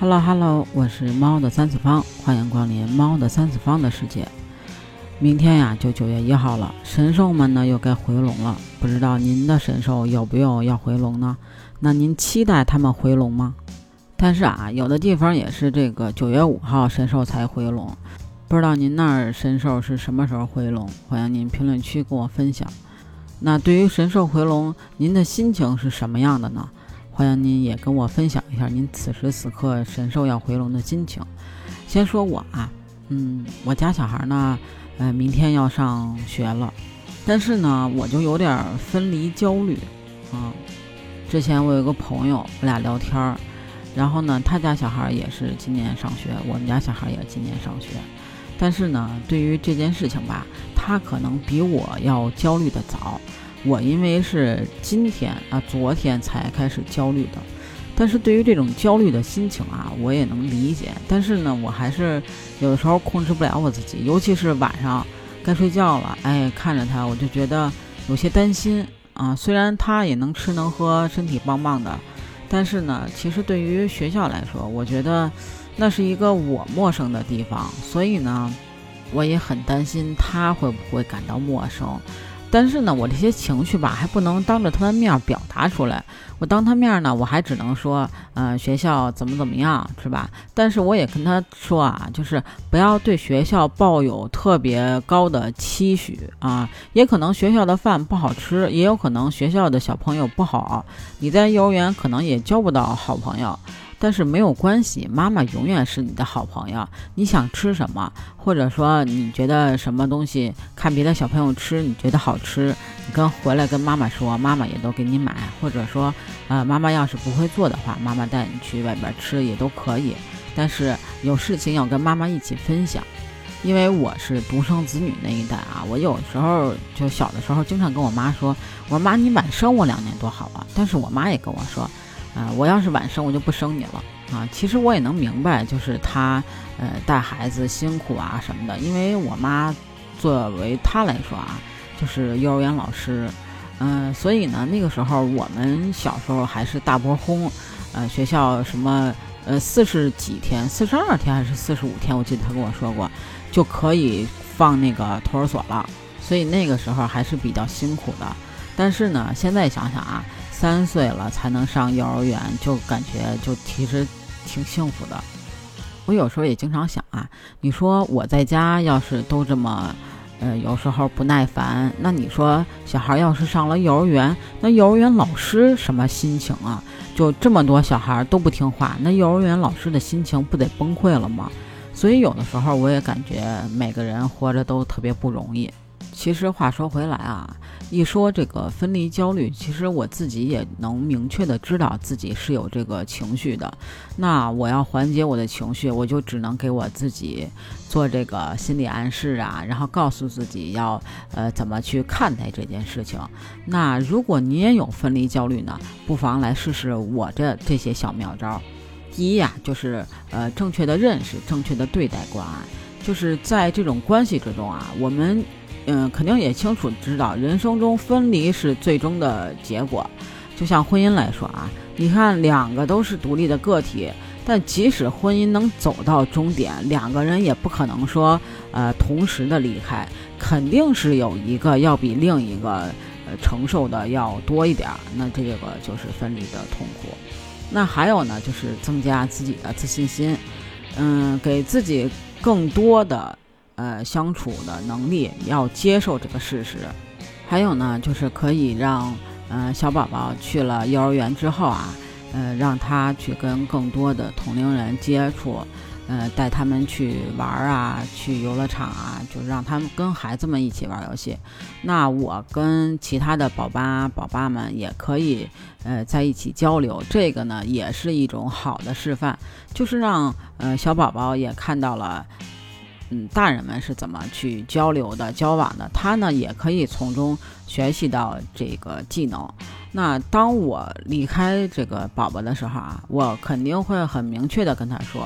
Hello Hello，我是猫的三次方，欢迎光临猫的三次方的世界。明天呀，就九月一号了，神兽们呢又该回笼了。不知道您的神兽有没有要回笼呢？那您期待他们回笼吗？但是啊，有的地方也是这个九月五号神兽才回笼，不知道您那儿神兽是什么时候回笼？欢迎您评论区跟我分享。那对于神兽回笼，您的心情是什么样的呢？欢迎您也跟我分享一下您此时此刻神兽要回笼的心情。先说我啊，嗯，我家小孩呢，呃，明天要上学了，但是呢，我就有点分离焦虑啊。之前我有个朋友，我俩聊天儿，然后呢，他家小孩也是今年上学，我们家小孩也今年上学，但是呢，对于这件事情吧，他可能比我要焦虑的早。我因为是今天啊，昨天才开始焦虑的，但是对于这种焦虑的心情啊，我也能理解。但是呢，我还是有的时候控制不了我自己，尤其是晚上该睡觉了，哎，看着他，我就觉得有些担心啊。虽然他也能吃能喝，身体棒棒的，但是呢，其实对于学校来说，我觉得那是一个我陌生的地方，所以呢，我也很担心他会不会感到陌生。但是呢，我这些情绪吧，还不能当着他的面表达出来。我当他面呢，我还只能说，呃，学校怎么怎么样，是吧？但是我也跟他说啊，就是不要对学校抱有特别高的期许啊。也可能学校的饭不好吃，也有可能学校的小朋友不好，你在幼儿园可能也交不到好朋友。但是没有关系，妈妈永远是你的好朋友。你想吃什么，或者说你觉得什么东西，看别的小朋友吃，你觉得好吃，你跟回来跟妈妈说，妈妈也都给你买。或者说，呃，妈妈要是不会做的话，妈妈带你去外边吃也都可以。但是有事情要跟妈妈一起分享，因为我是独生子女那一代啊。我有时候就小的时候经常跟我妈说，我说妈，你晚生我两年多好啊。但是我妈也跟我说。啊，我要是晚生，我就不生你了啊！其实我也能明白，就是他，呃，带孩子辛苦啊什么的。因为我妈作为她来说啊，就是幼儿园老师，嗯，所以呢，那个时候我们小时候还是大波轰，呃，学校什么，呃，四十几天，四十二天还是四十五天，我记得他跟我说过，就可以放那个托儿所了。所以那个时候还是比较辛苦的。但是呢，现在想想啊。三岁了才能上幼儿园，就感觉就其实挺幸福的。我有时候也经常想啊，你说我在家要是都这么，呃，有时候不耐烦，那你说小孩要是上了幼儿园，那幼儿园老师什么心情啊？就这么多小孩都不听话，那幼儿园老师的心情不得崩溃了吗？所以有的时候我也感觉每个人活着都特别不容易。其实话说回来啊，一说这个分离焦虑，其实我自己也能明确的知道自己是有这个情绪的。那我要缓解我的情绪，我就只能给我自己做这个心理暗示啊，然后告诉自己要呃怎么去看待这件事情。那如果你也有分离焦虑呢，不妨来试试我这这些小妙招。第一呀，就是呃正确的认识，正确的对待关爱，就是在这种关系之中啊，我们。嗯，肯定也清楚知道，人生中分离是最终的结果。就像婚姻来说啊，你看两个都是独立的个体，但即使婚姻能走到终点，两个人也不可能说呃同时的离开，肯定是有一个要比另一个呃承受的要多一点儿。那这个就是分离的痛苦。那还有呢，就是增加自己的自信心，嗯，给自己更多的。呃，相处的能力要接受这个事实，还有呢，就是可以让呃小宝宝去了幼儿园之后啊，呃，让他去跟更多的同龄人接触，呃，带他们去玩啊，去游乐场啊，就让他们跟孩子们一起玩游戏。那我跟其他的宝爸宝爸们也可以呃在一起交流，这个呢也是一种好的示范，就是让呃小宝宝也看到了。嗯，大人们是怎么去交流的、交往的？他呢也可以从中学习到这个技能。那当我离开这个宝宝的时候啊，我肯定会很明确的跟他说，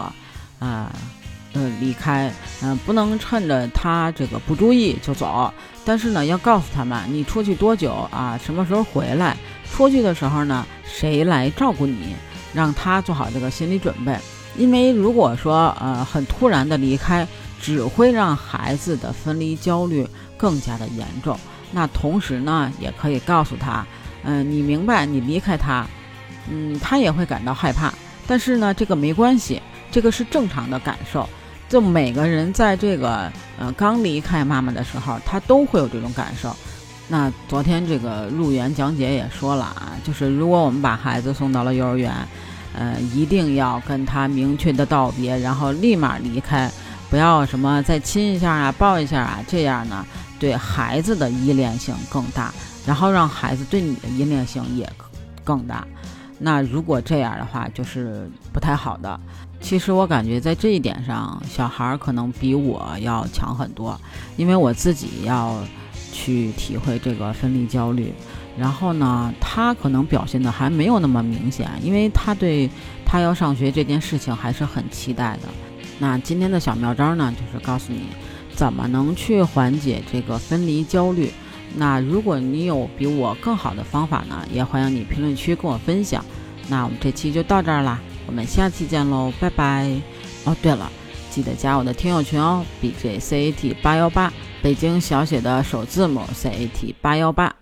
啊，呃，离开，嗯，不能趁着他这个不注意就走。但是呢，要告诉他们，你出去多久啊？什么时候回来？出去的时候呢，谁来照顾你？让他做好这个心理准备。因为如果说呃很突然的离开，只会让孩子的分离焦虑更加的严重。那同时呢，也可以告诉他，嗯，你明白，你离开他，嗯，他也会感到害怕。但是呢，这个没关系，这个是正常的感受。就每个人在这个呃刚离开妈妈的时候，他都会有这种感受。那昨天这个入园讲解也说了啊，就是如果我们把孩子送到了幼儿园，呃，一定要跟他明确的道别，然后立马离开，不要什么再亲一下啊、抱一下啊，这样呢对孩子的依恋性更大，然后让孩子对你的依恋性也更大。那如果这样的话，就是不太好的。其实我感觉在这一点上，小孩儿可能比我要强很多，因为我自己要去体会这个分离焦虑。然后呢，他可能表现的还没有那么明显，因为他对他要上学这件事情还是很期待的。那今天的小妙招呢，就是告诉你怎么能去缓解这个分离焦虑。那如果你有比我更好的方法呢，也欢迎你评论区跟我分享。那我们这期就到这儿啦，我们下期见喽，拜拜。哦，对了，记得加我的听友群哦，B J C A T 八幺八，北京小写的首字母 C A T 八幺八。